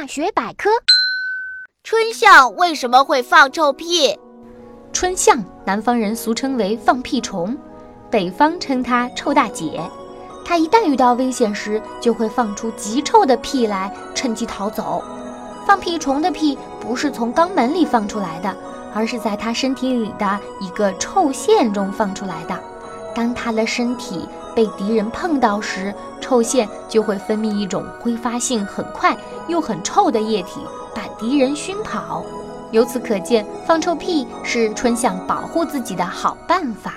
大学百科：春象为什么会放臭屁？春象，南方人俗称为放屁虫，北方称它臭大姐。它一旦遇到危险时，就会放出极臭的屁来，趁机逃走。放屁虫的屁不是从肛门里放出来的，而是在它身体里的一个臭腺中放出来的。当它的身体被敌人碰到时，臭腺就会分泌一种挥发性很快又很臭的液体，把敌人熏跑。由此可见，放臭屁是春象保护自己的好办法。